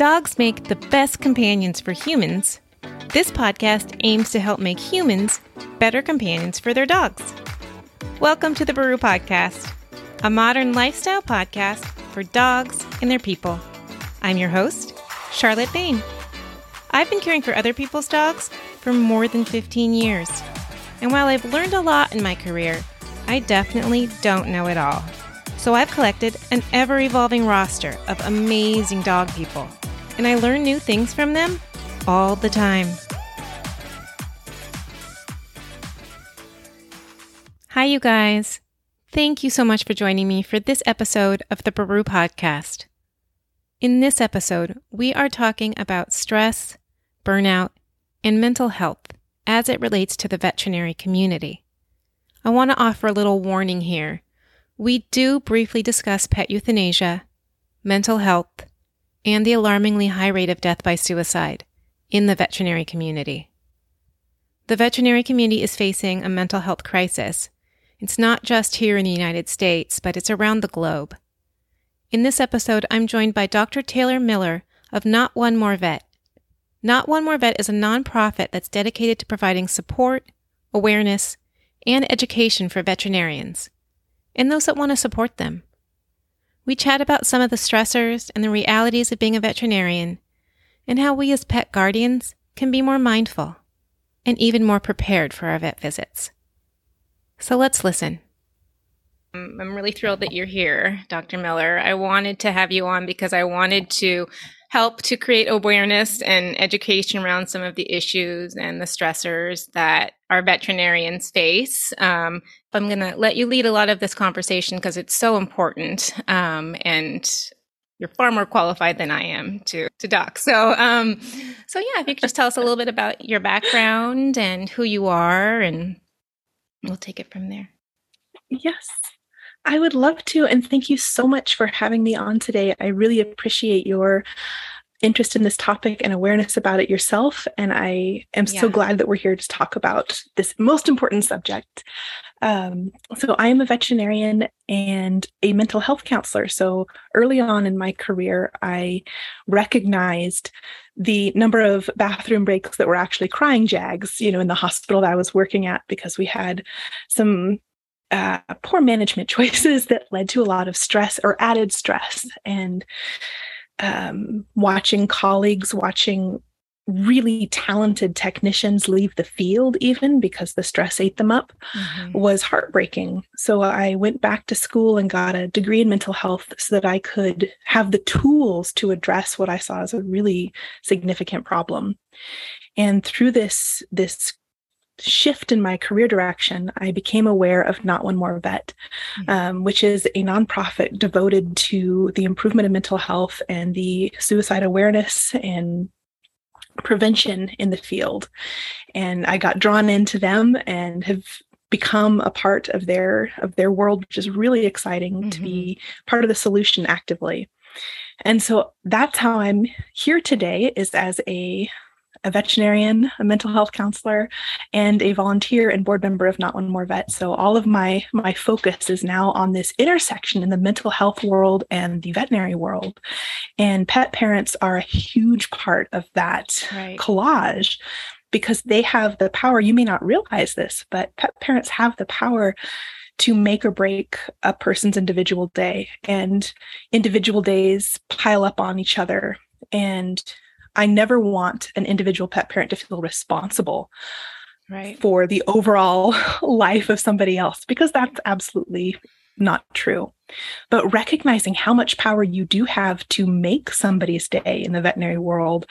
dogs make the best companions for humans, this podcast aims to help make humans better companions for their dogs. Welcome to the Baroo Podcast, a modern lifestyle podcast for dogs and their people. I'm your host, Charlotte Bain. I've been caring for other people's dogs for more than 15 years. And while I've learned a lot in my career, I definitely don't know it all. So I've collected an ever evolving roster of amazing dog people and I learn new things from them all the time. Hi, you guys. Thank you so much for joining me for this episode of the Baroo Podcast. In this episode, we are talking about stress, burnout, and mental health as it relates to the veterinary community. I want to offer a little warning here. We do briefly discuss pet euthanasia, mental health, and the alarmingly high rate of death by suicide in the veterinary community. The veterinary community is facing a mental health crisis. It's not just here in the United States, but it's around the globe. In this episode, I'm joined by Dr. Taylor Miller of Not One More Vet. Not One More Vet is a nonprofit that's dedicated to providing support, awareness, and education for veterinarians and those that want to support them. We chat about some of the stressors and the realities of being a veterinarian, and how we as pet guardians can be more mindful and even more prepared for our vet visits. So let's listen. Um, I'm really thrilled that you're here, Dr. Miller. I wanted to have you on because I wanted to help to create awareness and education around some of the issues and the stressors that our veterinarians face. Um, I'm going to let you lead a lot of this conversation because it's so important. Um, and you're far more qualified than I am to to doc. So, um, so yeah, if you could just tell us a little bit about your background and who you are, and we'll take it from there. Yes, I would love to. And thank you so much for having me on today. I really appreciate your interest in this topic and awareness about it yourself. And I am yeah. so glad that we're here to talk about this most important subject. Um, so, I am a veterinarian and a mental health counselor. So, early on in my career, I recognized the number of bathroom breaks that were actually crying jags, you know, in the hospital that I was working at because we had some uh, poor management choices that led to a lot of stress or added stress and um, watching colleagues watching really talented technicians leave the field even because the stress ate them up mm-hmm. was heartbreaking so i went back to school and got a degree in mental health so that i could have the tools to address what i saw as a really significant problem and through this this shift in my career direction, I became aware of Not One More Vet, mm-hmm. um, which is a nonprofit devoted to the improvement of mental health and the suicide awareness and prevention in the field. And I got drawn into them and have become a part of their of their world, which is really exciting mm-hmm. to be mm-hmm. part of the solution actively. And so that's how I'm here today is as a a veterinarian, a mental health counselor, and a volunteer and board member of Not One More Vet. So all of my my focus is now on this intersection in the mental health world and the veterinary world. And pet parents are a huge part of that right. collage because they have the power. You may not realize this, but pet parents have the power to make or break a person's individual day and individual days pile up on each other and I never want an individual pet parent to feel responsible right. for the overall life of somebody else because that's absolutely not true. But recognizing how much power you do have to make somebody's day in the veterinary world,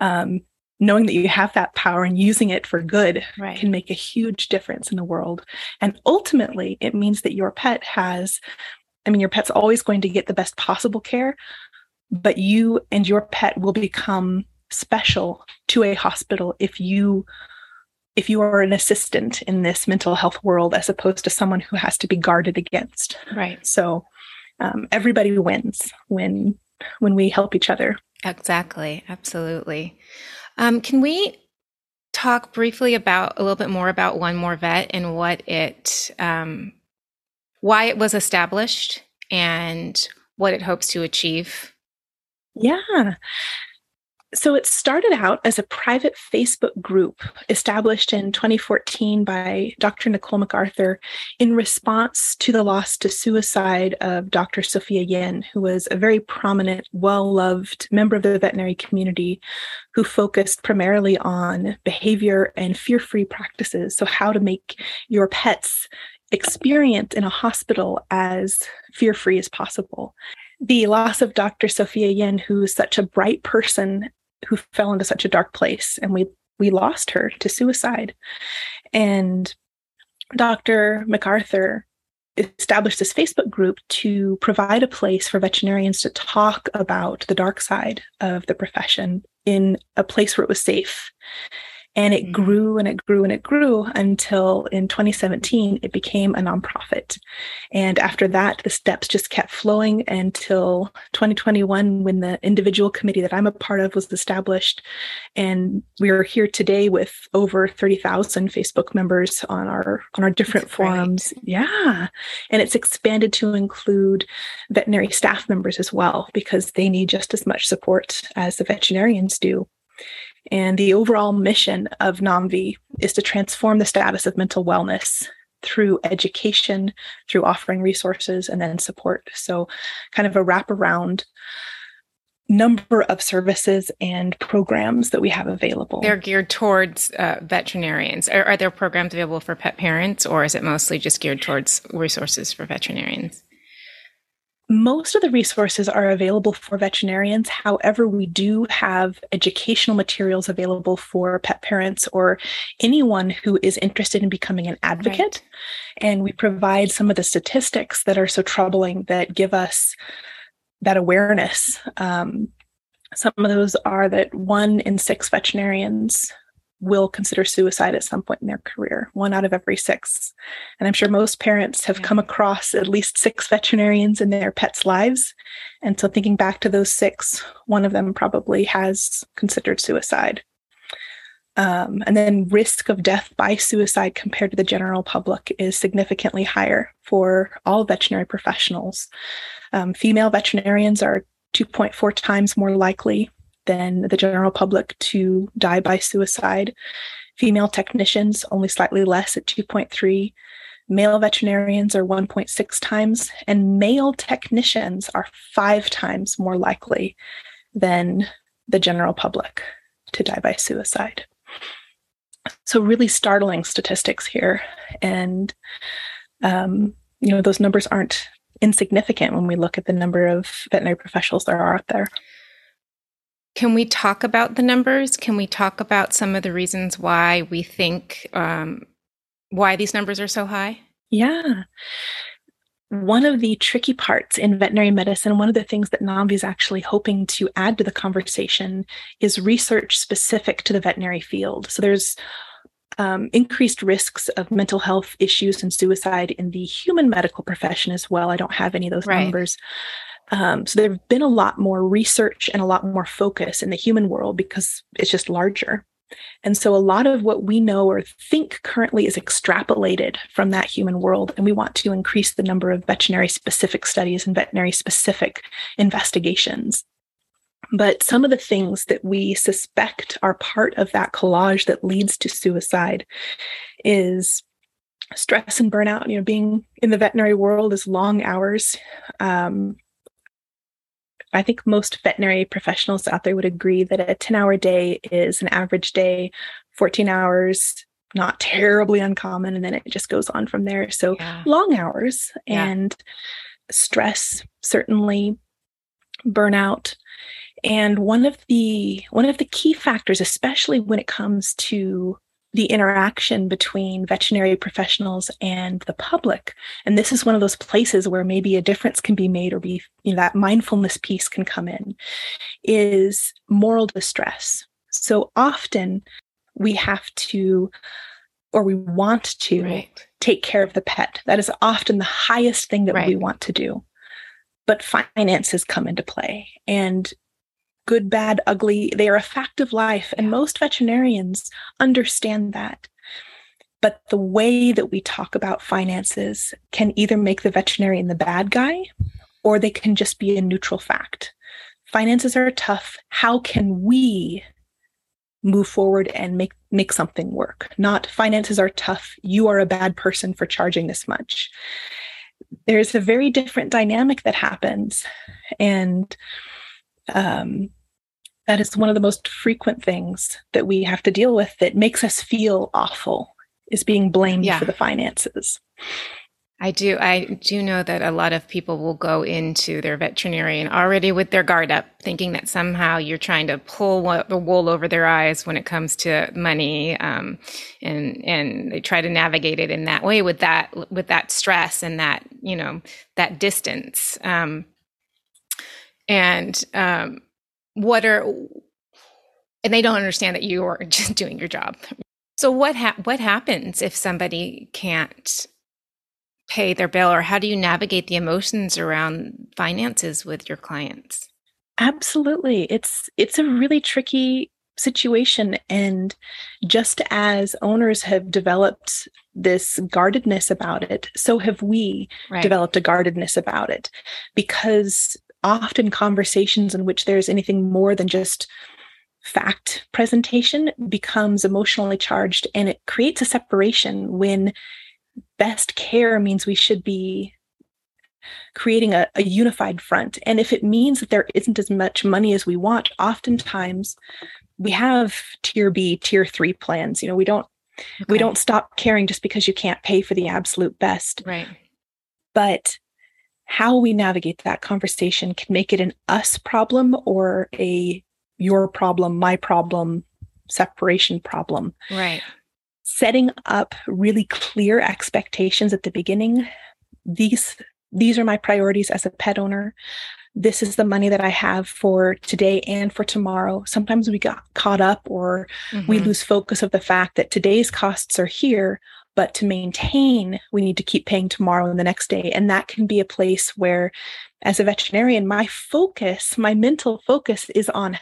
um, knowing that you have that power and using it for good right. can make a huge difference in the world. And ultimately, it means that your pet has, I mean, your pet's always going to get the best possible care, but you and your pet will become special to a hospital if you if you are an assistant in this mental health world as opposed to someone who has to be guarded against. Right. So um, everybody wins when when we help each other. Exactly. Absolutely. Um, can we talk briefly about a little bit more about one more vet and what it um, why it was established and what it hopes to achieve Yeah. So it started out as a private Facebook group established in 2014 by Dr. Nicole McArthur in response to the loss to suicide of Dr. Sophia Yin, who was a very prominent, well loved member of the veterinary community who focused primarily on behavior and fear free practices. So, how to make your pets experience in a hospital as fear free as possible the loss of Dr. Sophia Yin, who is such a bright person who fell into such a dark place, and we we lost her to suicide. And Dr. McArthur established this Facebook group to provide a place for veterinarians to talk about the dark side of the profession in a place where it was safe and it mm-hmm. grew and it grew and it grew until in 2017, it became a nonprofit. And after that, the steps just kept flowing until 2021, when the individual committee that I'm a part of was established. And we are here today with over 30,000 Facebook members on our, on our different That's forums. Great. Yeah. And it's expanded to include veterinary staff members as well, because they need just as much support as the veterinarians do. And the overall mission of NOMV is to transform the status of mental wellness through education, through offering resources, and then support. So, kind of a wraparound number of services and programs that we have available. They're geared towards uh, veterinarians. Are, are there programs available for pet parents, or is it mostly just geared towards resources for veterinarians? Most of the resources are available for veterinarians. However, we do have educational materials available for pet parents or anyone who is interested in becoming an advocate. Right. And we provide some of the statistics that are so troubling that give us that awareness. Um, some of those are that one in six veterinarians will consider suicide at some point in their career, one out of every six. And I'm sure most parents have come across at least six veterinarians in their pets' lives. And so, thinking back to those six, one of them probably has considered suicide. Um, and then, risk of death by suicide compared to the general public is significantly higher for all veterinary professionals. Um, female veterinarians are 2.4 times more likely than the general public to die by suicide. Female technicians, only slightly less at 2.3. Male veterinarians are 1.6 times, and male technicians are five times more likely than the general public to die by suicide. So, really startling statistics here. And, um, you know, those numbers aren't insignificant when we look at the number of veterinary professionals there are out there. Can we talk about the numbers? Can we talk about some of the reasons why we think um, why these numbers are so high? Yeah. One of the tricky parts in veterinary medicine, one of the things that NOMV is actually hoping to add to the conversation is research specific to the veterinary field. So there's um, increased risks of mental health issues and suicide in the human medical profession as well. I don't have any of those right. numbers. Um, so there have been a lot more research and a lot more focus in the human world because it's just larger. And so a lot of what we know or think currently is extrapolated from that human world. And we want to increase the number of veterinary specific studies and veterinary specific investigations. But some of the things that we suspect are part of that collage that leads to suicide is stress and burnout. You know, being in the veterinary world is long hours. Um, I think most veterinary professionals out there would agree that a 10 hour day is an average day, 14 hours, not terribly uncommon. And then it just goes on from there. So yeah. long hours yeah. and stress, certainly burnout. And one of the one of the key factors, especially when it comes to the interaction between veterinary professionals and the public. And this is one of those places where maybe a difference can be made or be, you know, that mindfulness piece can come in, is moral distress. So often we have to, or we want to right. take care of the pet. That is often the highest thing that right. we want to do. But finances come into play. And good, bad, ugly. They are a fact of life. And most veterinarians understand that. But the way that we talk about finances can either make the veterinarian the bad guy or they can just be a neutral fact. finances are tough. How can we move forward and make make something work? Not finances are tough. You are a bad person for charging this much. There's a very different dynamic that happens, and um, that is one of the most frequent things that we have to deal with that makes us feel awful is being blamed yeah. for the finances. I do. I do know that a lot of people will go into their veterinarian already with their guard up, thinking that somehow you're trying to pull the wool over their eyes when it comes to money, um, and and they try to navigate it in that way with that with that stress and that you know that distance. Um, and um, what are and they don't understand that you are just doing your job. So what ha- what happens if somebody can't pay their bill or how do you navigate the emotions around finances with your clients? Absolutely. It's it's a really tricky situation and just as owners have developed this guardedness about it, so have we right. developed a guardedness about it because often conversations in which there's anything more than just fact presentation becomes emotionally charged and it creates a separation when best care means we should be creating a, a, unified front. And if it means that there isn't as much money as we want, oftentimes we have tier B, tier three plans. You know, we don't okay. we don't stop caring just because you can't pay for the absolute best. Right. But how we navigate that conversation can make it an us problem or a your problem, my problem, separation problem. Right. Setting up really clear expectations at the beginning. These these are my priorities as a pet owner. This is the money that i have for today and for tomorrow. Sometimes we got caught up or mm-hmm. we lose focus of the fact that today's costs are here but to maintain we need to keep paying tomorrow and the next day. And that can be a place where as a veterinarian my focus my mental focus is on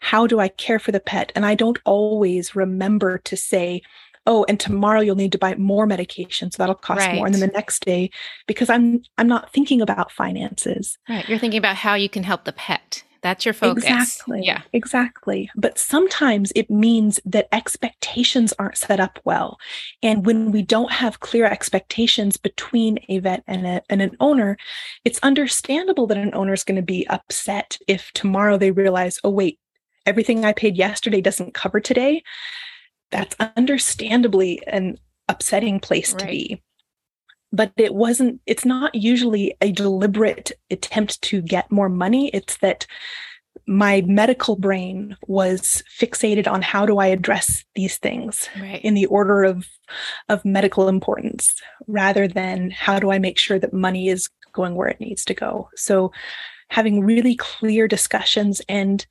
how do i care for the pet? And i don't always remember to say oh and tomorrow you'll need to buy more medication so that'll cost right. more. And then the next day because i'm i'm not thinking about finances. Right. You're thinking about how you can help the pet that's your focus. Exactly. Yeah. Exactly. But sometimes it means that expectations aren't set up well. And when we don't have clear expectations between a vet and, a, and an owner, it's understandable that an owner is going to be upset if tomorrow they realize, oh, wait, everything I paid yesterday doesn't cover today that's understandably an upsetting place right. to be but it wasn't it's not usually a deliberate attempt to get more money it's that my medical brain was fixated on how do i address these things right. in the order of of medical importance rather than how do i make sure that money is going where it needs to go so having really clear discussions and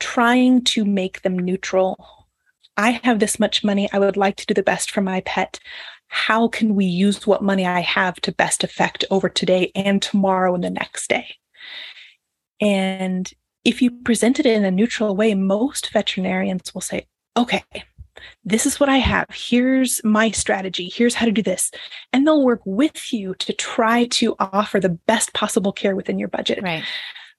trying to make them neutral I have this much money. I would like to do the best for my pet. How can we use what money I have to best effect over today and tomorrow and the next day? And if you present it in a neutral way, most veterinarians will say, okay, this is what I have. Here's my strategy. Here's how to do this. And they'll work with you to try to offer the best possible care within your budget. Right.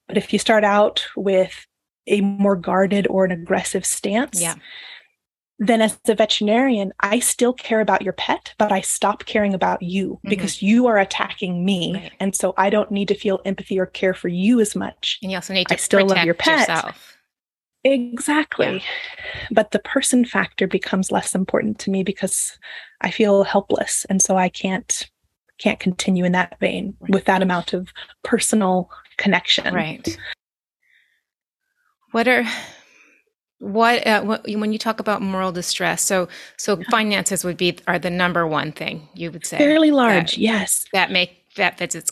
But if you start out with a more guarded or an aggressive stance, yeah then as a veterinarian, I still care about your pet, but I stop caring about you mm-hmm. because you are attacking me. Right. And so I don't need to feel empathy or care for you as much. And you also need to I still love your pet. Yourself. Exactly. Yeah. But the person factor becomes less important to me because I feel helpless. And so I can't can't continue in that vein right. with that amount of personal connection. Right. What are what, uh, what, when you talk about moral distress so so finances would be are the number one thing you would say fairly large that, yes. that make that that's it's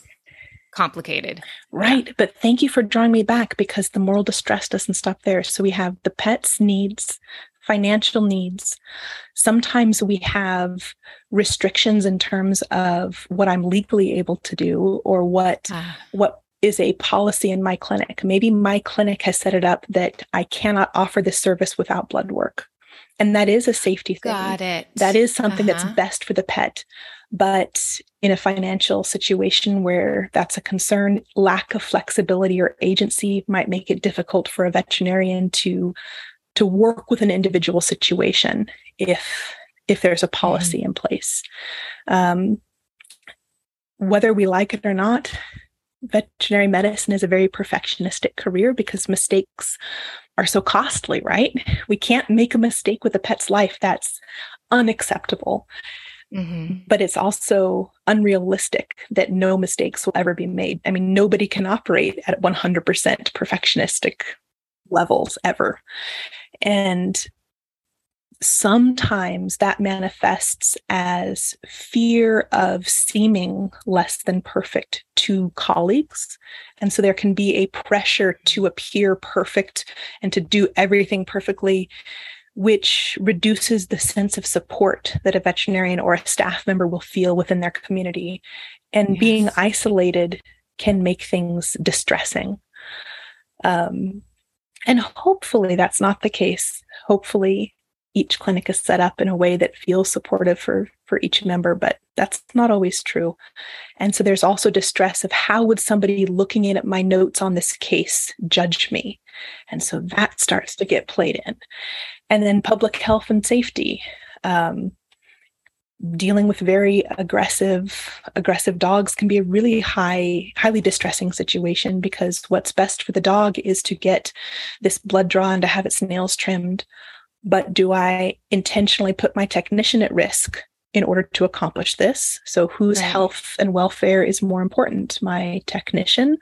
complicated. Right but thank you for drawing me back because the moral distress doesn't stop there. So we have the pets needs financial needs. Sometimes we have restrictions in terms of what i'm legally able to do or what ah. what is a policy in my clinic. Maybe my clinic has set it up that I cannot offer this service without blood work. And that is a safety thing. Got it. That is something uh-huh. that's best for the pet. But in a financial situation where that's a concern, lack of flexibility or agency might make it difficult for a veterinarian to to work with an individual situation if if there's a policy mm-hmm. in place. Um, whether we like it or not, veterinary medicine is a very perfectionistic career because mistakes are so costly, right? We can't make a mistake with a pet's life. That's unacceptable. Mm-hmm. But it's also unrealistic that no mistakes will ever be made. I mean, nobody can operate at 100% perfectionistic levels ever. And sometimes that manifests as fear of seeming less than perfect to colleagues. And so there can be a pressure to appear perfect and to do everything perfectly, which reduces the sense of support that a veterinarian or a staff member will feel within their community. And yes. being isolated can make things distressing. Um, and hopefully that's not the case. Hopefully each clinic is set up in a way that feels supportive for for each member but that's not always true. And so there's also distress of how would somebody looking in at my notes on this case judge me? And so that starts to get played in. And then public health and safety um, dealing with very aggressive aggressive dogs can be a really high highly distressing situation because what's best for the dog is to get this blood drawn to have its nails trimmed but do I intentionally put my technician at risk in order to accomplish this? So, whose right. health and welfare is more important, my technician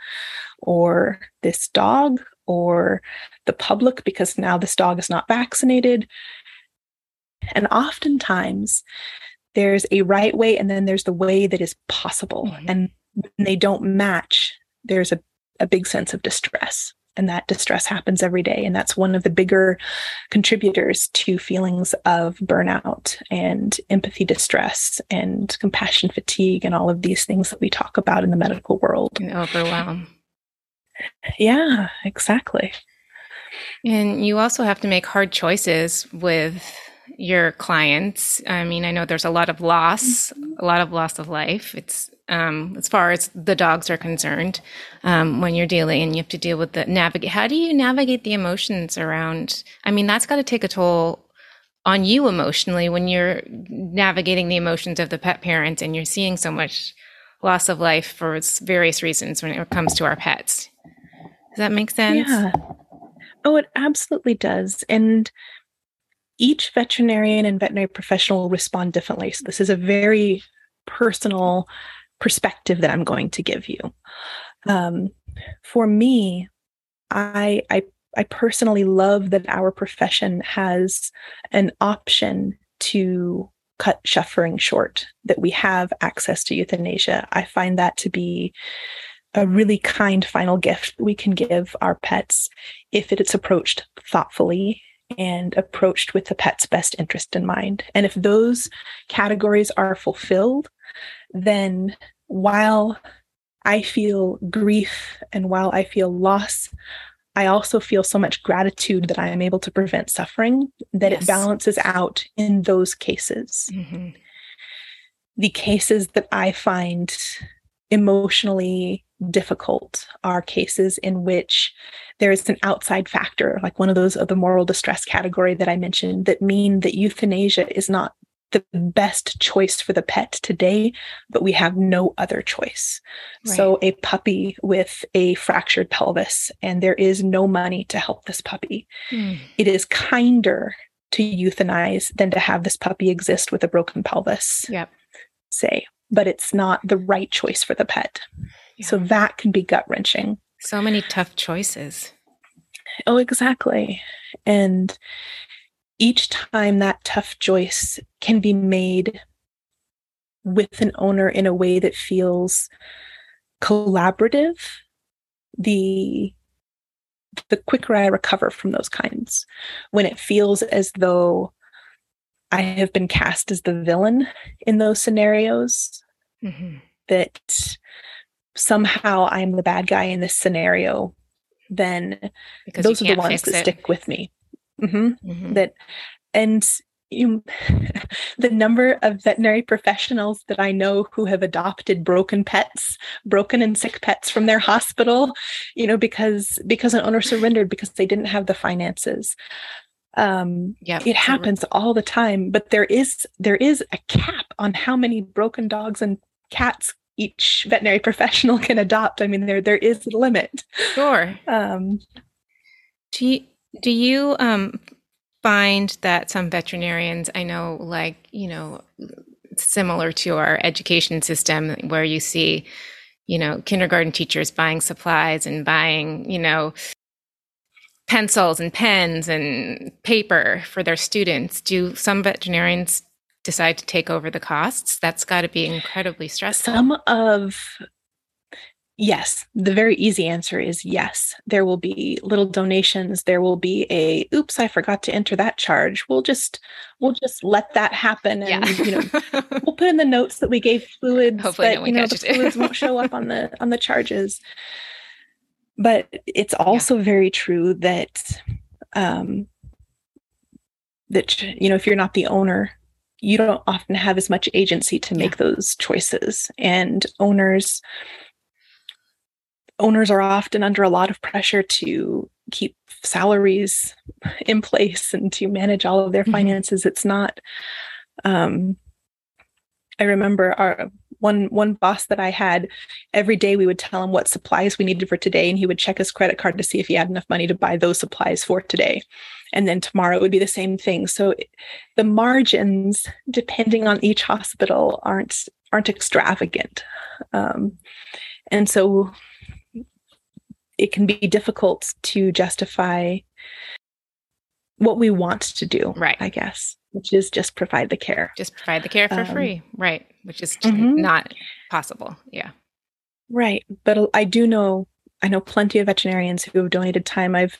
or this dog or the public? Because now this dog is not vaccinated. And oftentimes, there's a right way and then there's the way that is possible. Mm-hmm. And when they don't match, there's a, a big sense of distress and that distress happens every day and that's one of the bigger contributors to feelings of burnout and empathy distress and compassion fatigue and all of these things that we talk about in the medical world. And overwhelm. Yeah exactly. And you also have to make hard choices with your clients. I mean i know there's a lot of loss mm-hmm. a lot of loss of life. It's um, as far as the dogs are concerned um, when you're dealing and you have to deal with the navigate how do you navigate the emotions around i mean that's got to take a toll on you emotionally when you're navigating the emotions of the pet parent and you're seeing so much loss of life for various reasons when it comes to our pets. Does that make sense? Yeah. Oh it absolutely does. And each veterinarian and veterinary professional will respond differently. So this is a very personal perspective that I'm going to give you. Um, for me, I, I I personally love that our profession has an option to cut suffering short, that we have access to euthanasia. I find that to be a really kind final gift we can give our pets if it is approached thoughtfully and approached with the pet's best interest in mind. And if those categories are fulfilled, then while I feel grief and while I feel loss, I also feel so much gratitude that I am able to prevent suffering that yes. it balances out in those cases. Mm-hmm. The cases that I find emotionally difficult are cases in which there is an outside factor, like one of those of the moral distress category that I mentioned, that mean that euthanasia is not the best choice for the pet today, but we have no other choice. Right. So, a puppy with a fractured pelvis, and there is no money to help this puppy. Mm. It is kinder to euthanize than to have this puppy exist with a broken pelvis. Yep. Say, but it's not the right choice for the pet. Yeah. So, that can be gut wrenching. So many tough choices. Oh, exactly. And each time that tough choice can be made with an owner in a way that feels collaborative, the the quicker I recover from those kinds. When it feels as though I have been cast as the villain in those scenarios, mm-hmm. that somehow I'm the bad guy in this scenario, then because those are the ones that it. stick with me. Mm-hmm. Mm-hmm. That and you, the number of veterinary professionals that I know who have adopted broken pets, broken and sick pets from their hospital, you know, because because an owner surrendered because they didn't have the finances. Um, yeah, it happens all the time, but there is there is a cap on how many broken dogs and cats each veterinary professional can adopt. I mean, there there is a limit. Sure. Um, do you, do you um, find that some veterinarians I know, like, you know, similar to our education system, where you see, you know, kindergarten teachers buying supplies and buying, you know, pencils and pens and paper for their students. Do some veterinarians decide to take over the costs? That's got to be incredibly stressful. Some of Yes, the very easy answer is yes. There will be little donations. There will be a oops, I forgot to enter that charge. We'll just we'll just let that happen and yeah. you know we'll put in the notes that we gave fluids Hopefully but you know the fluids won't show up on the on the charges. But it's also yeah. very true that um that you know if you're not the owner you don't often have as much agency to make yeah. those choices and owners owners are often under a lot of pressure to keep salaries in place and to manage all of their mm-hmm. finances. It's not. Um, I remember our one one boss that I had. Every day we would tell him what supplies we needed for today, and he would check his credit card to see if he had enough money to buy those supplies for today. And then tomorrow it would be the same thing. So the margins, depending on each hospital, aren't aren't extravagant. Um, and so it can be difficult to justify what we want to do right i guess which is just provide the care just provide the care for um, free right which is mm-hmm. not possible yeah right but i do know i know plenty of veterinarians who have donated time i've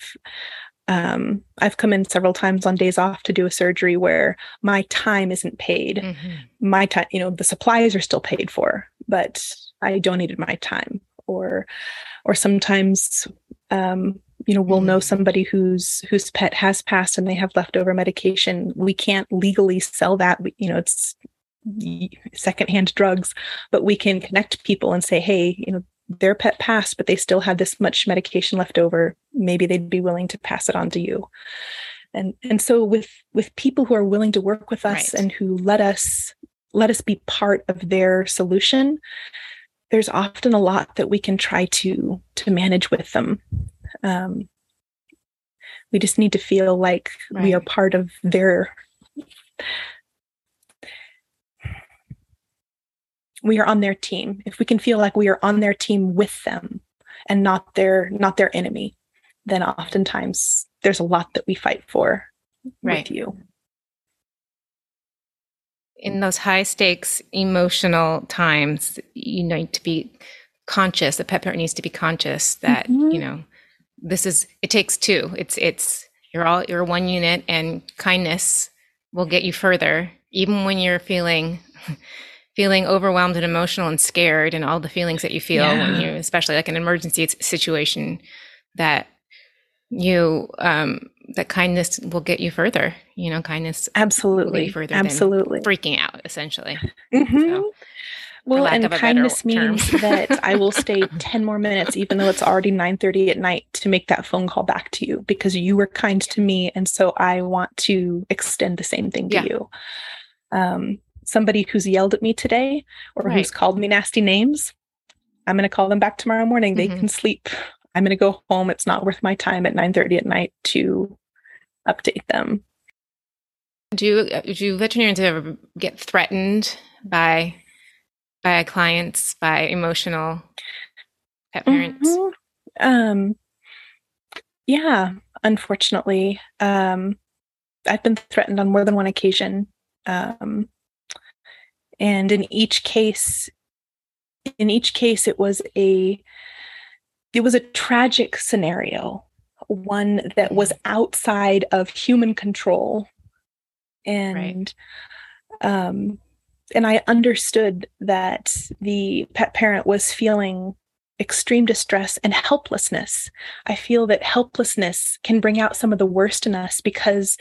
um, I've come in several times on days off to do a surgery where my time isn't paid. Mm-hmm. My time, you know, the supplies are still paid for, but I donated my time. Or or sometimes um, you know we'll know mm. somebody whose whose pet has passed and they have leftover medication we can't legally sell that we, you know it's secondhand drugs but we can connect people and say hey you know their pet passed but they still had this much medication left over maybe they'd be willing to pass it on to you and and so with with people who are willing to work with us right. and who let us let us be part of their solution there's often a lot that we can try to to manage with them um, we just need to feel like right. we are part of their we are on their team if we can feel like we are on their team with them and not their not their enemy then oftentimes there's a lot that we fight for right. with you in those high stakes emotional times, you need to be conscious. The pet parent needs to be conscious that mm-hmm. you know this is. It takes two. It's it's you're all you're one unit, and kindness will get you further, even when you're feeling feeling overwhelmed and emotional and scared, and all the feelings that you feel yeah. when you, especially like an emergency situation, that you um that kindness will get you further. You know, kindness absolutely further. Absolutely, freaking out essentially. Mm-hmm. So, well, and kindness means that I will stay 10 more minutes, even though it's already 9 30 at night, to make that phone call back to you because you were kind to me. And so I want to extend the same thing to yeah. you. Um, somebody who's yelled at me today or right. who's called me nasty names, I'm going to call them back tomorrow morning. They mm-hmm. can sleep I'm going to go home. It's not worth my time at 9:30 at night to update them. Do do veterinarians ever get threatened by by clients, by emotional pet parents? Mm-hmm. Um, yeah, unfortunately, um, I've been threatened on more than one occasion, um, and in each case, in each case, it was a it was a tragic scenario, one that was outside of human control. And right. um and I understood that the pet parent was feeling extreme distress and helplessness. I feel that helplessness can bring out some of the worst in us because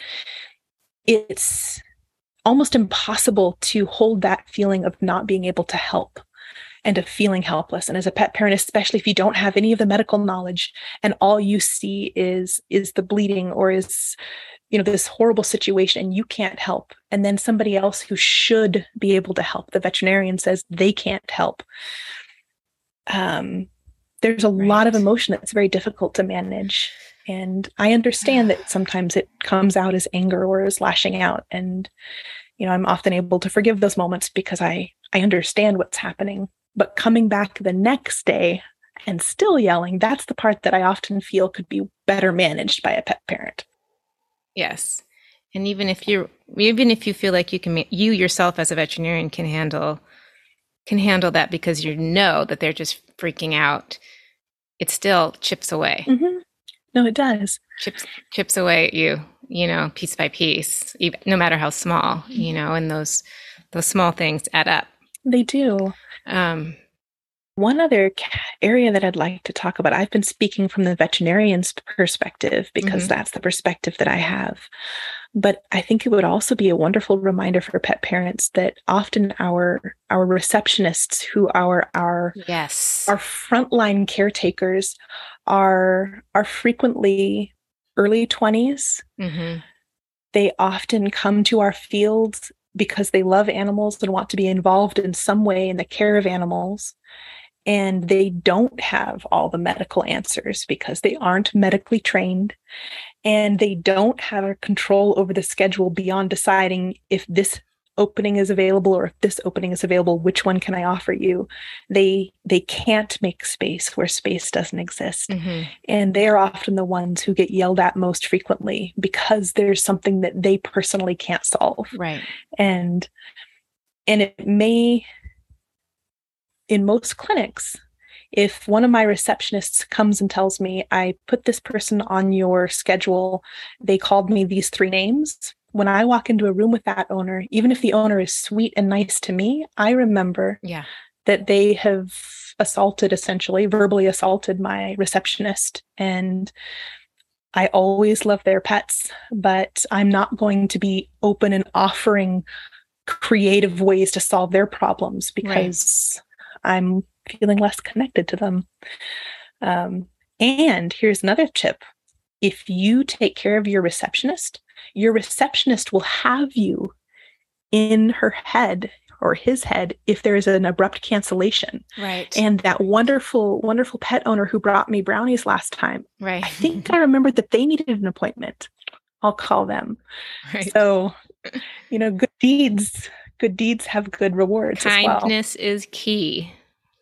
it's almost impossible to hold that feeling of not being able to help and of feeling helpless. And as a pet parent especially if you don't have any of the medical knowledge and all you see is is the bleeding or is you know this horrible situation and you can't help. And then somebody else who should be able to help the veterinarian says they can't help. Um there's a right. lot of emotion that's very difficult to manage. And i understand that sometimes it comes out as anger or as lashing out. And you know i'm often able to forgive those moments because i i understand what's happening but coming back the next day and still yelling that's the part that i often feel could be better managed by a pet parent. Yes. And even if you're, even if you feel like you can you yourself as a veterinarian can handle can handle that because you know that they're just freaking out it still chips away. Mm-hmm. no it does. Chips chips away at you you know piece by piece even, no matter how small you know and those those small things add up. They do um one other area that I'd like to talk about, I've been speaking from the veterinarian's perspective because mm-hmm. that's the perspective that I have. But I think it would also be a wonderful reminder for pet parents that often our our receptionists who are our yes our frontline caretakers are are frequently early 20s. Mm-hmm. They often come to our fields because they love animals and want to be involved in some way in the care of animals. And they don't have all the medical answers because they aren't medically trained. And they don't have a control over the schedule beyond deciding if this opening is available or if this opening is available which one can i offer you they they can't make space where space doesn't exist mm-hmm. and they are often the ones who get yelled at most frequently because there's something that they personally can't solve right and and it may in most clinics, if one of my receptionists comes and tells me, I put this person on your schedule, they called me these three names. When I walk into a room with that owner, even if the owner is sweet and nice to me, I remember yeah. that they have assaulted, essentially, verbally assaulted my receptionist. And I always love their pets, but I'm not going to be open and offering creative ways to solve their problems because I'm feeling less connected to them. Um, and here's another tip if you take care of your receptionist, your receptionist will have you in her head or his head if there is an abrupt cancellation. Right. And that wonderful, wonderful pet owner who brought me brownies last time. Right. I think I remembered that they needed an appointment. I'll call them. Right. So, you know, good deeds good deeds have good rewards. Kindness well. is key.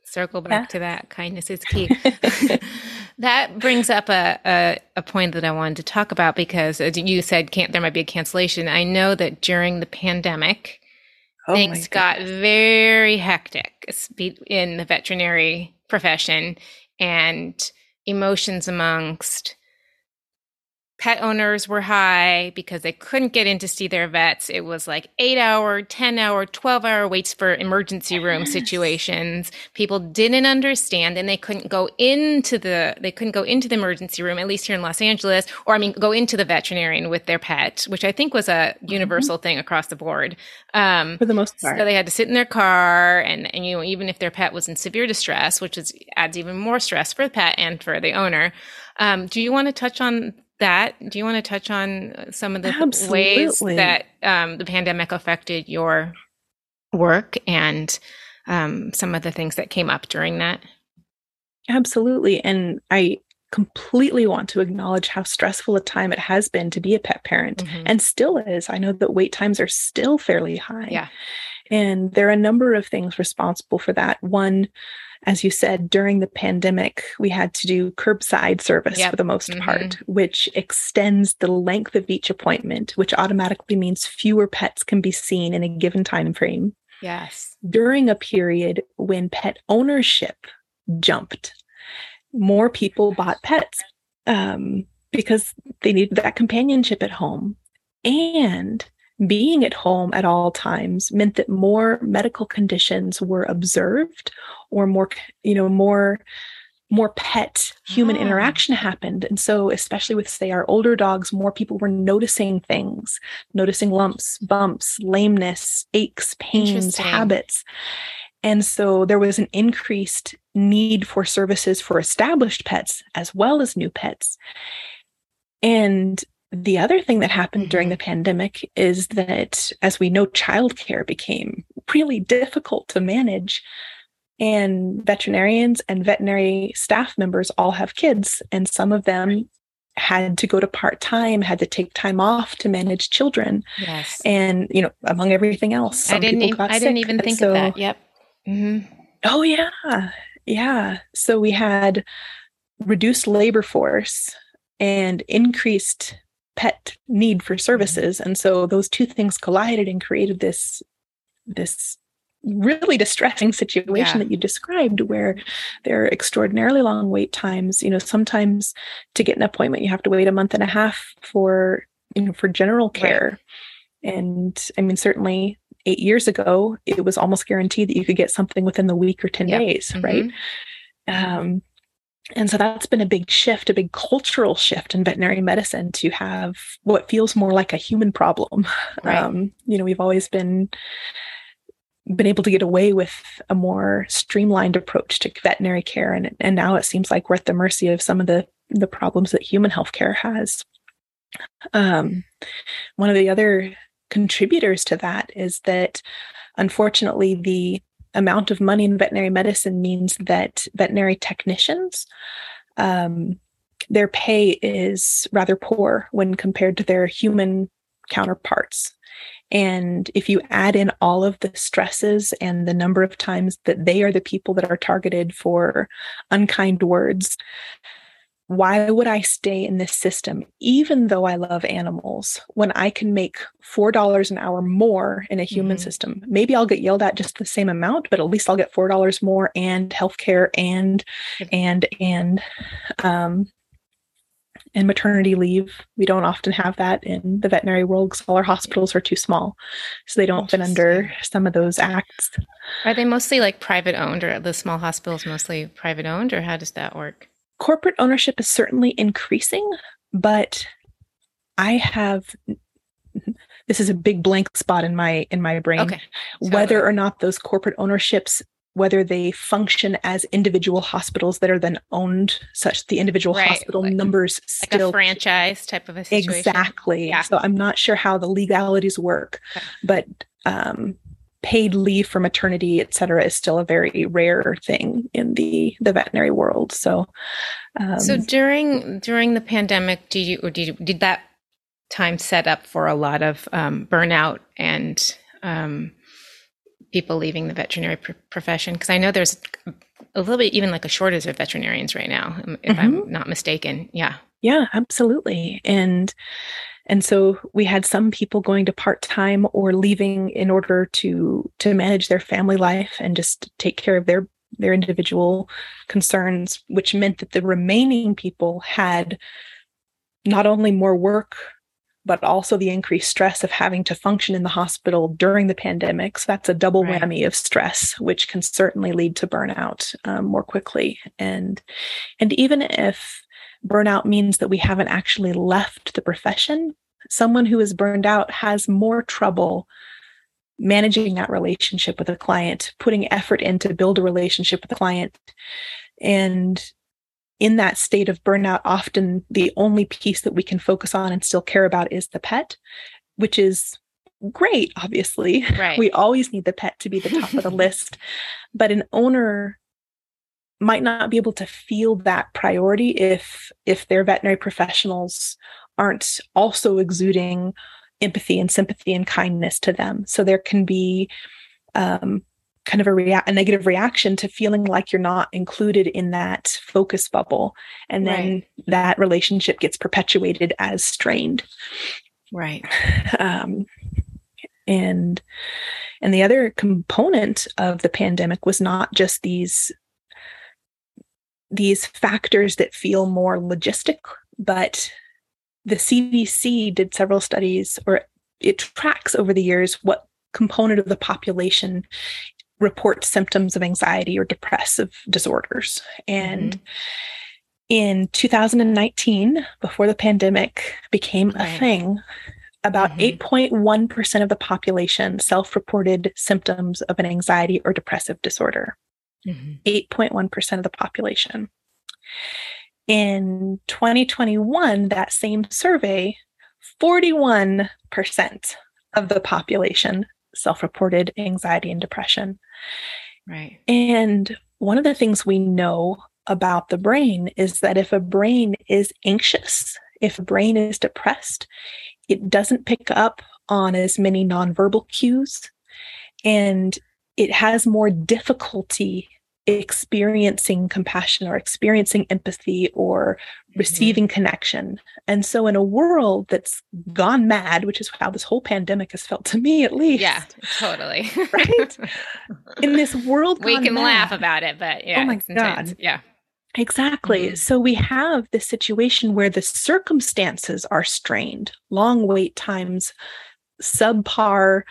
Circle back yeah. to that. Kindness is key. that brings up a, a, a, point that I wanted to talk about because as you said, can't, there might be a cancellation. I know that during the pandemic, oh things got very hectic in the veterinary profession and emotions amongst pet owners were high because they couldn't get in to see their vets. It was like eight hour, 10 hour, 12 hour waits for emergency room situations. People didn't understand and they couldn't go into the, they couldn't go into the emergency room, at least here in Los Angeles, or I mean, go into the veterinarian with their pet, which I think was a mm-hmm. universal mm-hmm. thing across the board. Um, for the most part. So they had to sit in their car and, and, you know, even if their pet was in severe distress, which is, adds even more stress for the pet and for the owner. Um, do you want to touch on that, do you want to touch on some of the Absolutely. ways that um, the pandemic affected your work and um, some of the things that came up during that? Absolutely. And I completely want to acknowledge how stressful a time it has been to be a pet parent mm-hmm. and still is. I know that wait times are still fairly high. Yeah. And there are a number of things responsible for that. One, as you said, during the pandemic, we had to do curbside service yep. for the most mm-hmm. part, which extends the length of each appointment, which automatically means fewer pets can be seen in a given time frame. Yes. During a period when pet ownership jumped, more people bought pets um, because they needed that companionship at home. And being at home at all times meant that more medical conditions were observed or more you know more more pet human oh. interaction happened. And so, especially with, say, our older dogs, more people were noticing things, noticing lumps, bumps, lameness, aches, pains, habits. And so there was an increased need for services for established pets as well as new pets. And the other thing that happened during mm-hmm. the pandemic is that, as we know, childcare became really difficult to manage. And veterinarians and veterinary staff members all have kids, and some of them had to go to part time, had to take time off to manage children. Yes. And, you know, among everything else, I didn't, even, I didn't even think so, of that. Yep. Mm-hmm. Oh, yeah. Yeah. So we had reduced labor force and increased pet need for services and so those two things collided and created this this really distressing situation yeah. that you described where there are extraordinarily long wait times you know sometimes to get an appointment you have to wait a month and a half for you know for general care right. and i mean certainly eight years ago it was almost guaranteed that you could get something within the week or 10 yep. days mm-hmm. right um, and so that's been a big shift, a big cultural shift in veterinary medicine to have what feels more like a human problem. Right. Um, you know, we've always been been able to get away with a more streamlined approach to veterinary care, and and now it seems like we're at the mercy of some of the the problems that human healthcare has. Um, one of the other contributors to that is that, unfortunately, the amount of money in veterinary medicine means that veterinary technicians um, their pay is rather poor when compared to their human counterparts. And if you add in all of the stresses and the number of times that they are the people that are targeted for unkind words why would I stay in this system, even though I love animals, when I can make $4 an hour more in a human mm-hmm. system? Maybe I'll get yelled at just the same amount, but at least I'll get $4 more and healthcare and, and, and, um, and maternity leave. We don't often have that in the veterinary world because all our hospitals are too small. So they don't fit under some of those acts. Are they mostly like private owned or the small hospitals mostly private owned or how does that work? Corporate ownership is certainly increasing, but I have this is a big blank spot in my in my brain okay. whether or not those corporate ownerships whether they function as individual hospitals that are then owned such the individual right. hospital like, numbers like still a franchise type of a situation exactly yeah. so i'm not sure how the legalities work okay. but um, paid leave for maternity, et cetera, is still a very rare thing in the the veterinary world. So, um, so during during the pandemic, did you or did you, did that time set up for a lot of um, burnout and um, people leaving the veterinary pr- profession? Because I know there's a little bit even like a shortage of veterinarians right now, if mm-hmm. I'm not mistaken. Yeah. Yeah, absolutely. And and so we had some people going to part-time or leaving in order to to manage their family life and just take care of their their individual concerns which meant that the remaining people had not only more work but also the increased stress of having to function in the hospital during the pandemic. So that's a double right. whammy of stress, which can certainly lead to burnout um, more quickly. And and even if burnout means that we haven't actually left the profession. Someone who is burned out has more trouble managing that relationship with a client, putting effort in to build a relationship with a client. And in that state of burnout, often the only piece that we can focus on and still care about is the pet, which is great, obviously. Right. We always need the pet to be the top of the list. But an owner might not be able to feel that priority if if their veterinary professionals aren't also exuding empathy and sympathy and kindness to them. So there can be um, kind of a, rea- a negative reaction to feeling like you're not included in that focus bubble. And then right. that relationship gets perpetuated as strained. Right. Um, and and the other component of the pandemic was not just these these factors that feel more logistic, but the CDC did several studies, or it tracks over the years what component of the population reports symptoms of anxiety or depressive disorders. And mm-hmm. in 2019, before the pandemic became right. a thing, about mm-hmm. 8.1% of the population self reported symptoms of an anxiety or depressive disorder. Mm-hmm. 8.1% of the population. In 2021, that same survey, 41% of the population self reported anxiety and depression. Right. And one of the things we know about the brain is that if a brain is anxious, if a brain is depressed, it doesn't pick up on as many nonverbal cues and it has more difficulty experiencing compassion or experiencing empathy or mm-hmm. receiving mm-hmm. connection. And so, in a world that's gone mad, which is how this whole pandemic has felt to me, at least. Yeah, totally. right? In this world, we can mad, laugh about it, but yeah, oh my God. Yeah. Exactly. Mm-hmm. So we have this situation where the circumstances are strained, long wait times, subpar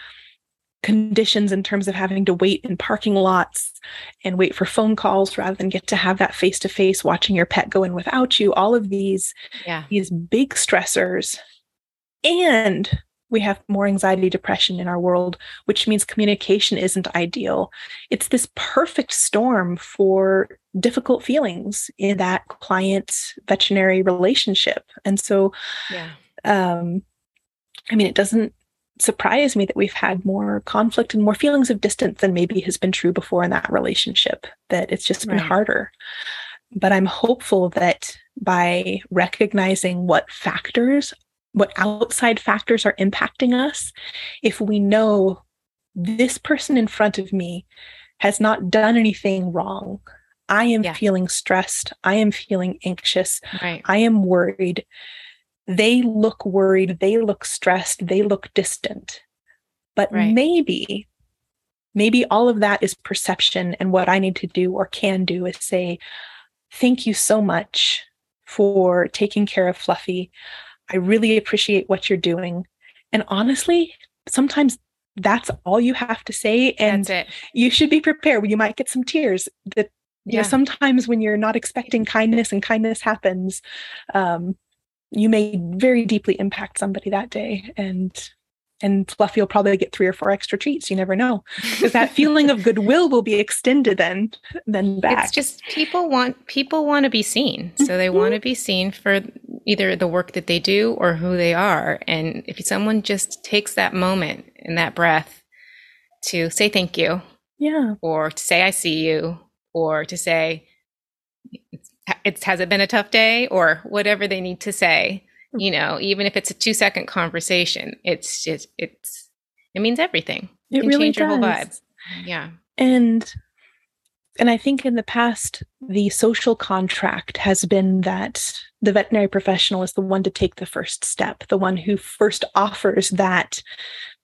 conditions in terms of having to wait in parking lots and wait for phone calls rather than get to have that face to face watching your pet go in without you all of these yeah. these big stressors. And we have more anxiety depression in our world which means communication isn't ideal. It's this perfect storm for difficult feelings in that client veterinary relationship. And so yeah. um i mean it doesn't surprise me that we've had more conflict and more feelings of distance than maybe has been true before in that relationship, that it's just been right. harder. But I'm hopeful that by recognizing what factors, what outside factors are impacting us, if we know this person in front of me has not done anything wrong, I am yeah. feeling stressed, I am feeling anxious, right. I am worried they look worried, they look stressed, they look distant. But right. maybe, maybe all of that is perception. And what I need to do or can do is say, Thank you so much for taking care of Fluffy. I really appreciate what you're doing. And honestly, sometimes that's all you have to say. And you should be prepared. You might get some tears. That you yeah. know, sometimes when you're not expecting kindness and kindness happens, um, you may very deeply impact somebody that day and and fluffy will probably get three or four extra treats you never know. Because that feeling of goodwill will be extended then then back. it's just people want people want to be seen. So they mm-hmm. want to be seen for either the work that they do or who they are. And if someone just takes that moment and that breath to say thank you yeah. or to say i see you or to say it's has it been a tough day or whatever they need to say mm-hmm. you know even if it's a two second conversation it's just it's it means everything. It, it really change does. your whole vibe yeah. And and i think in the past the social contract has been that the veterinary professional is the one to take the first step the one who first offers that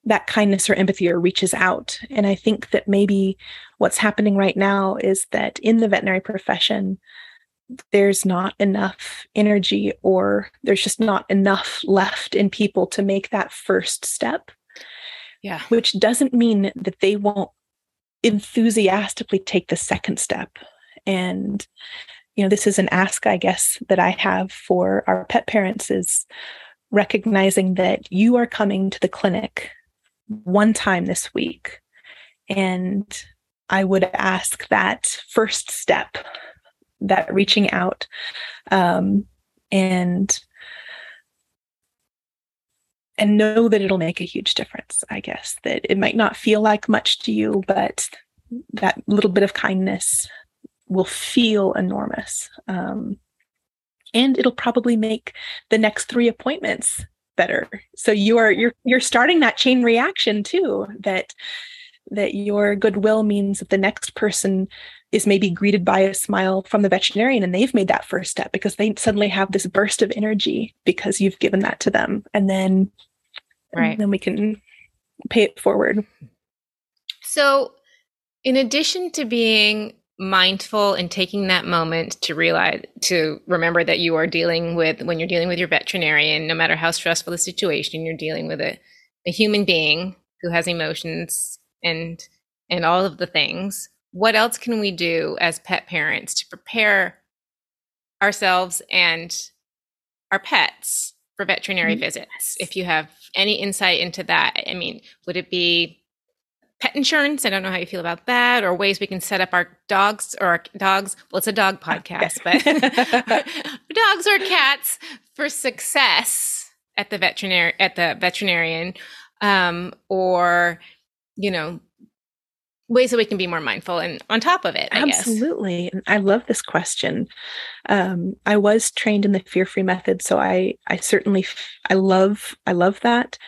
that kindness or empathy or reaches out. And i think that maybe what's happening right now is that in the veterinary profession there's not enough energy or there's just not enough left in people to make that first step. Yeah. Which doesn't mean that they won't enthusiastically take the second step. And, you know, this is an ask, I guess, that I have for our pet parents is recognizing that you are coming to the clinic one time this week. And I would ask that first step that reaching out. Um, and and know that it'll make a huge difference i guess that it might not feel like much to you but that little bit of kindness will feel enormous. Um, and it'll probably make the next three appointments better. So you are you're you're starting that chain reaction too that that your goodwill means that the next person is maybe greeted by a smile from the veterinarian and they've made that first step because they suddenly have this burst of energy because you've given that to them. And then right. and then we can pay it forward. So in addition to being mindful and taking that moment to realize to remember that you are dealing with when you're dealing with your veterinarian no matter how stressful the situation you're dealing with a, a human being who has emotions and and all of the things, what else can we do as pet parents to prepare ourselves and our pets for veterinary mm-hmm. visits? If you have any insight into that, I mean, would it be pet insurance? I don't know how you feel about that, or ways we can set up our dogs or our dogs. Well, it's a dog podcast, but dogs or cats for success at the veterinary at the veterinarian, um, or you know, ways that we can be more mindful and on top of it. I Absolutely. Guess. I love this question. Um, I was trained in the fear free method. So I, I certainly, I love, I love that.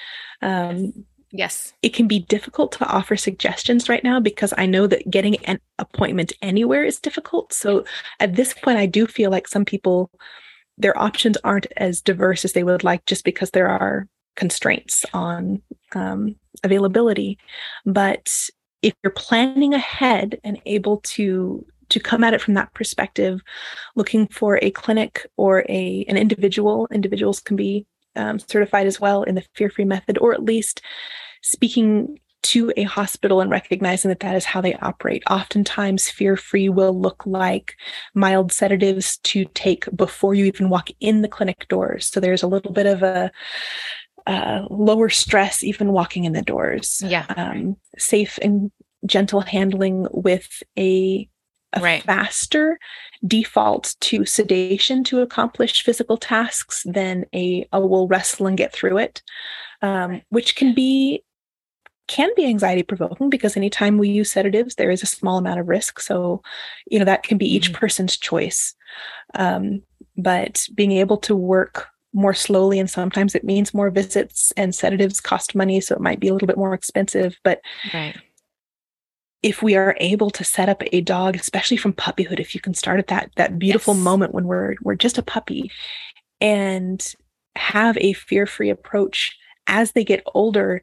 Um, yes. It can be difficult to offer suggestions right now because I know that getting an appointment anywhere is difficult. So at this point, I do feel like some people, their options aren't as diverse as they would like just because there are constraints on um, availability. But if you're planning ahead and able to to come at it from that perspective, looking for a clinic or a an individual, individuals can be um, certified as well in the fear free method, or at least speaking to a hospital and recognizing that that is how they operate. Oftentimes, fear free will look like mild sedatives to take before you even walk in the clinic doors. So there's a little bit of a uh, lower stress even walking in the doors. Yeah. Um, safe and gentle handling with a, a right. faster default to sedation to accomplish physical tasks than a, a will wrestle and get through it, um, which can be can be anxiety provoking because anytime we use sedatives, there is a small amount of risk. So, you know, that can be each mm-hmm. person's choice. Um, but being able to work more slowly and sometimes it means more visits and sedatives cost money so it might be a little bit more expensive but right. if we are able to set up a dog especially from puppyhood if you can start at that that beautiful yes. moment when we're we're just a puppy and have a fear-free approach as they get older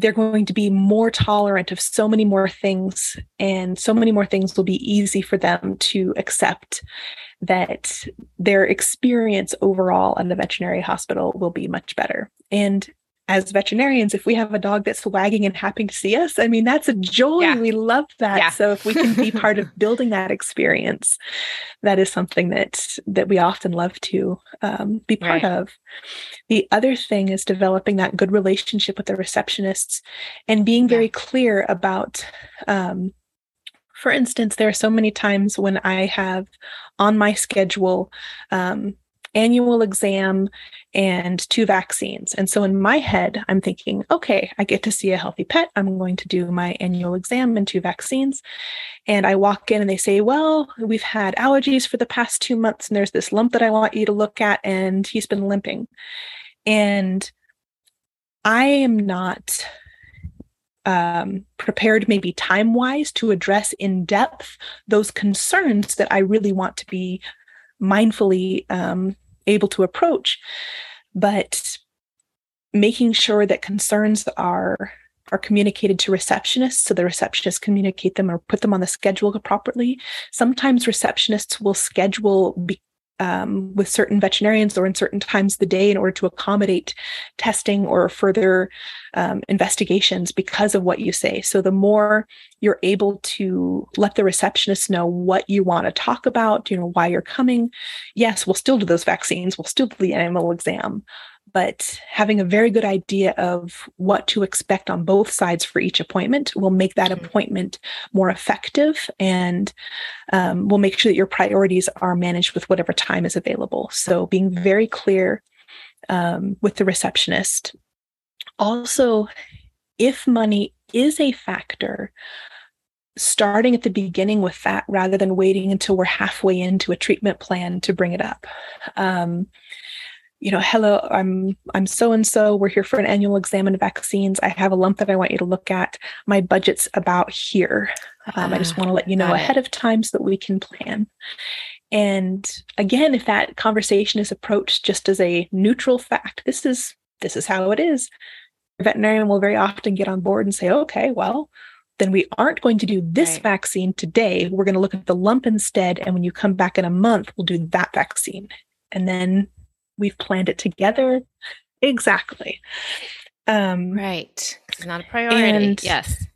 they're going to be more tolerant of so many more things and so many more things will be easy for them to accept that their experience overall at the veterinary hospital will be much better. And as veterinarians, if we have a dog that's wagging and happy to see us, I mean, that's a joy. Yeah. We love that. Yeah. So if we can be part of building that experience, that is something that that we often love to um, be part right. of. The other thing is developing that good relationship with the receptionists and being very yeah. clear about um, for instance, there are so many times when I have on my schedule um, annual exam and two vaccines. And so in my head, I'm thinking, okay, I get to see a healthy pet. I'm going to do my annual exam and two vaccines. And I walk in and they say, well, we've had allergies for the past two months and there's this lump that I want you to look at and he's been limping. And I am not um, prepared, maybe time wise, to address in depth those concerns that I really want to be mindfully um, able to approach. But making sure that concerns are are communicated to receptionists so the receptionists communicate them or put them on the schedule properly sometimes receptionists will schedule be, um, with certain veterinarians or in certain times of the day in order to accommodate testing or further um, investigations because of what you say. So the more you're able to let the receptionist know what you want to talk about, you know, why you're coming. Yes, we'll still do those vaccines. We'll still do the animal exam, but having a very good idea of what to expect on both sides for each appointment will make that mm-hmm. appointment more effective and um, will make sure that your priorities are managed with whatever time is available. So, being very clear um, with the receptionist. Also, if money is a factor, starting at the beginning with that rather than waiting until we're halfway into a treatment plan to bring it up. Um, you know, hello, I'm I'm so and so. We're here for an annual exam and vaccines. I have a lump that I want you to look at. My budget's about here. Um, I just want to let you know ahead of time so that we can plan. And again, if that conversation is approached just as a neutral fact, this is this is how it is. A veterinarian will very often get on board and say, okay, well, then we aren't going to do this right. vaccine today. We're going to look at the lump instead. And when you come back in a month, we'll do that vaccine. And then we've planned it together. Exactly. Um, right. It's not a priority. Yes.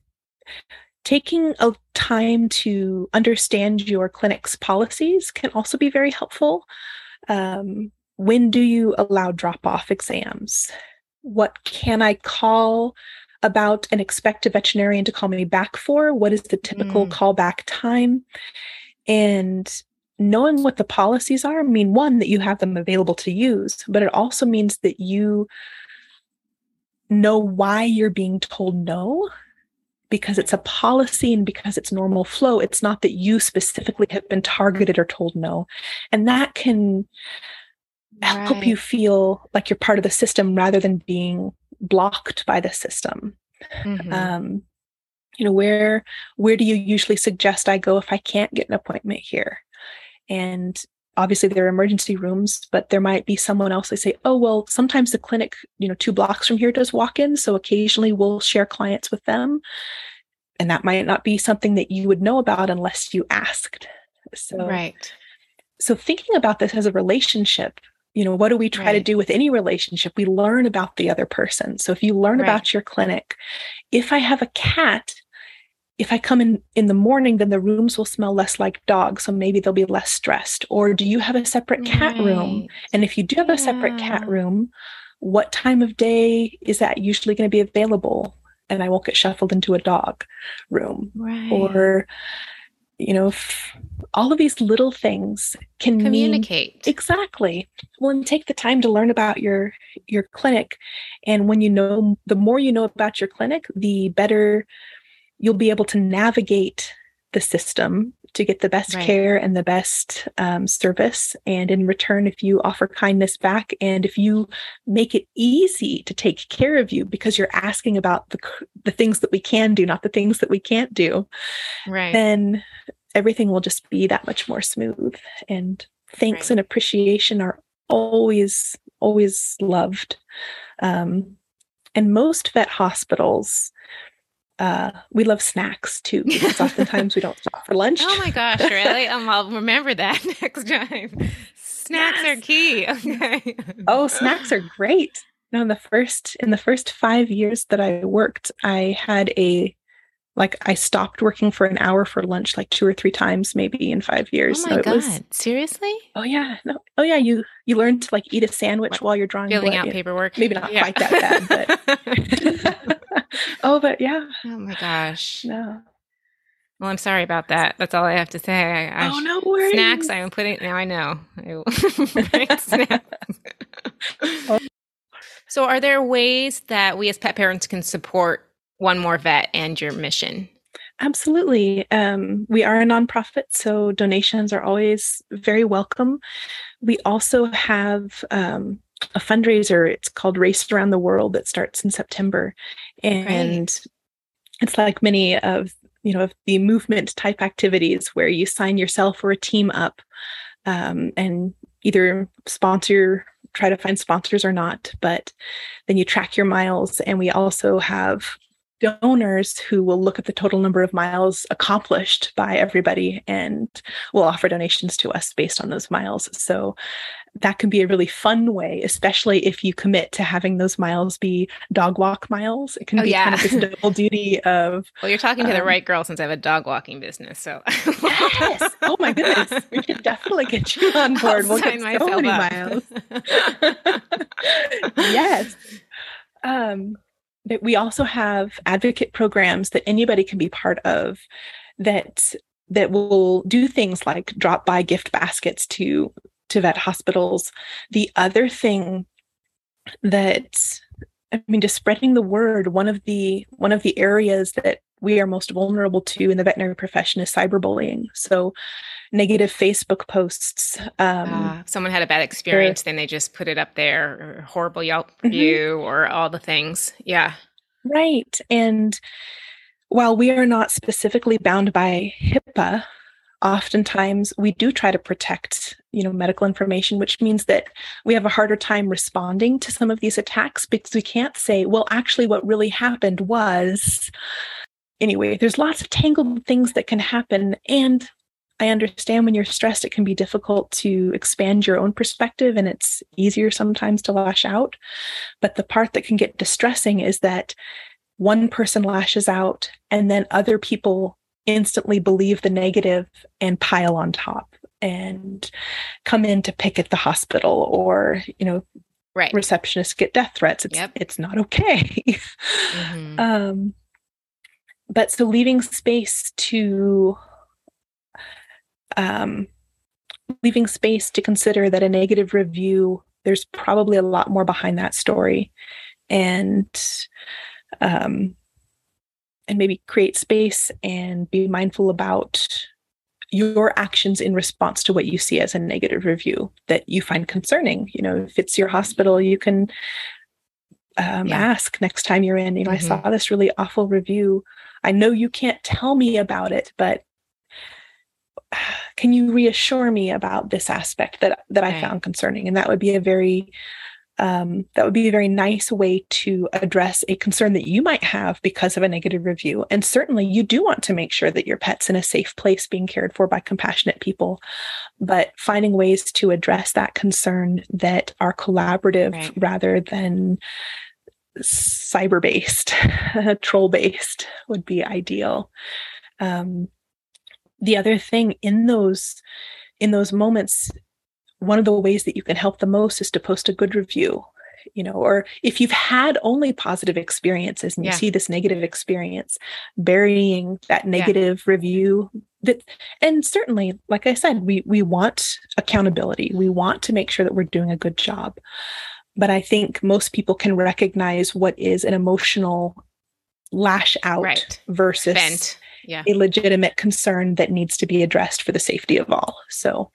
taking a time to understand your clinic's policies can also be very helpful. Um, when do you allow drop off exams? What can I call about and expect a veterinarian to call me back for? What is the typical mm. callback time? And knowing what the policies are, mean, one, that you have them available to use, but it also means that you know why you're being told no because it's a policy and because it's normal flow. It's not that you specifically have been targeted or told no. And that can right. help you feel like you're part of the system rather than being blocked by the system. Mm-hmm. Um, you know, where where do you usually suggest I go if I can't get an appointment here? And obviously there are emergency rooms, but there might be someone else they say, oh, well, sometimes the clinic, you know, two blocks from here does walk in. So occasionally we'll share clients with them. And that might not be something that you would know about unless you asked. So, right. So thinking about this as a relationship, you know, what do we try right. to do with any relationship? We learn about the other person. So if you learn right. about your clinic, if I have a cat, if I come in in the morning, then the rooms will smell less like dogs. So maybe they'll be less stressed. Or do you have a separate cat right. room? And if you do have yeah. a separate cat room, what time of day is that usually going to be available? And I won't get shuffled into a dog room. Right. Or, you know, all of these little things can communicate. Mean, exactly. Well, and take the time to learn about your your clinic. And when you know the more you know about your clinic, the better you'll be able to navigate the system to get the best right. care and the best um, service. And in return, if you offer kindness back and if you make it easy to take care of you because you're asking about the, the things that we can do, not the things that we can't do, right. then everything will just be that much more smooth. And thanks right. and appreciation are always, always loved. Um, and most vet hospitals uh, we love snacks too because oftentimes we don't stop for lunch. Oh my gosh, really? um, I'll remember that next time. Snacks yes. are key. Okay. oh, snacks are great. No, in the first in the first five years that I worked, I had a like I stopped working for an hour for lunch like two or three times maybe in five years. Oh my so god! Was, Seriously? Oh yeah. No. Oh yeah. You you learn to like eat a sandwich while you're drawing filling blood. out paperwork. Maybe not yeah. quite that bad, but oh, but yeah. Oh my gosh. No. Well, I'm sorry about that. That's all I have to say. I, I oh no worries. Snacks. I'm putting now. I know. so, are there ways that we as pet parents can support one more vet and your mission? Absolutely. Um, we are a nonprofit, so donations are always very welcome. We also have um, a fundraiser. It's called Race Around the World that starts in September, and Great. it's like many of you know of the movement type activities where you sign yourself or a team up um, and either sponsor try to find sponsors or not but then you track your miles and we also have donors who will look at the total number of miles accomplished by everybody and will offer donations to us based on those miles. So that can be a really fun way, especially if you commit to having those miles be dog walk miles. It can oh, be yeah. kind of this double duty of. Well, you're talking to um, the right girl since I have a dog walking business. So. yes. Oh my goodness. We can definitely get you on board. I'll we'll get so many up. miles. yes. Um, we also have advocate programs that anybody can be part of that that will do things like drop by gift baskets to to vet hospitals the other thing that i mean just spreading the word one of the one of the areas that we are most vulnerable to in the veterinary profession is cyberbullying so negative Facebook posts. Um, uh, someone had a bad experience, then they just put it up there, or horrible Yelp mm-hmm. review, mm-hmm. or all the things. Yeah. Right. And while we are not specifically bound by HIPAA, oftentimes we do try to protect you know medical information which means that we have a harder time responding to some of these attacks because we can't say well actually what really happened was anyway there's lots of tangled things that can happen and I understand when you're stressed, it can be difficult to expand your own perspective and it's easier sometimes to lash out. But the part that can get distressing is that one person lashes out and then other people instantly believe the negative and pile on top and come in to pick at the hospital or you know right receptionists get death threats it's, yep. it's not okay mm-hmm. um, but so leaving space to um, leaving space to consider that a negative review there's probably a lot more behind that story and um, and maybe create space and be mindful about your actions in response to what you see as a negative review that you find concerning. You know, if it's your hospital, you can um, yeah. ask next time you're in. You know, mm-hmm. I saw this really awful review. I know you can't tell me about it, but can you reassure me about this aspect that that I found concerning? And that would be a very um, that would be a very nice way to address a concern that you might have because of a negative review. And certainly, you do want to make sure that your pet's in a safe place being cared for by compassionate people. But finding ways to address that concern that are collaborative right. rather than cyber based, troll based would be ideal. Um, the other thing in those in those moments one of the ways that you can help the most is to post a good review you know or if you've had only positive experiences and you yeah. see this negative experience burying that negative yeah. review that and certainly like i said we we want accountability we want to make sure that we're doing a good job but i think most people can recognize what is an emotional lash out right. versus. Yeah. a legitimate concern that needs to be addressed for the safety of all so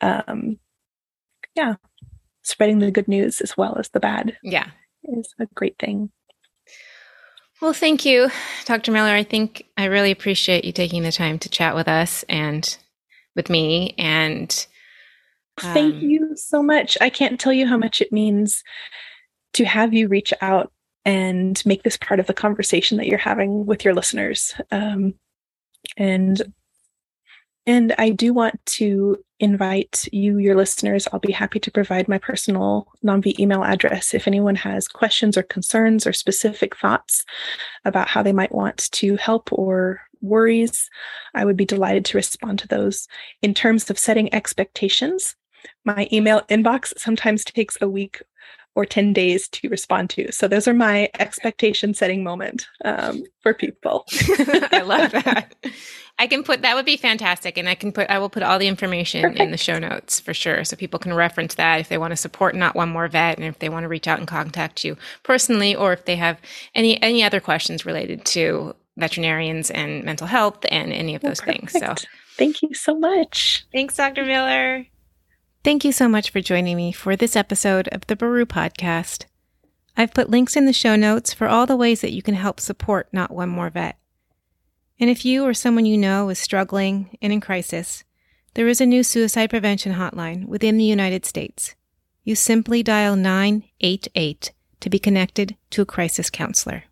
um, yeah, spreading the good news as well as the bad. Yeah, is a great thing. Well, thank you, Dr. Miller. I think I really appreciate you taking the time to chat with us and with me. And um, thank you so much. I can't tell you how much it means to have you reach out and make this part of the conversation that you're having with your listeners. Um, and and I do want to invite you, your listeners. I'll be happy to provide my personal NOMV email address if anyone has questions or concerns or specific thoughts about how they might want to help or worries. I would be delighted to respond to those. In terms of setting expectations, my email inbox sometimes takes a week or 10 days to respond to. So those are my expectation setting moment um, for people. I love that. I can put that would be fantastic, and I can put I will put all the information Perfect. in the show notes for sure, so people can reference that if they want to support Not One More Vet, and if they want to reach out and contact you personally, or if they have any any other questions related to veterinarians and mental health and any of those things. So, thank you so much. Thanks, Dr. Miller. Thank you so much for joining me for this episode of the Baroo podcast. I've put links in the show notes for all the ways that you can help support Not One More Vet. And if you or someone you know is struggling and in crisis, there is a new suicide prevention hotline within the United States. You simply dial 988 to be connected to a crisis counselor.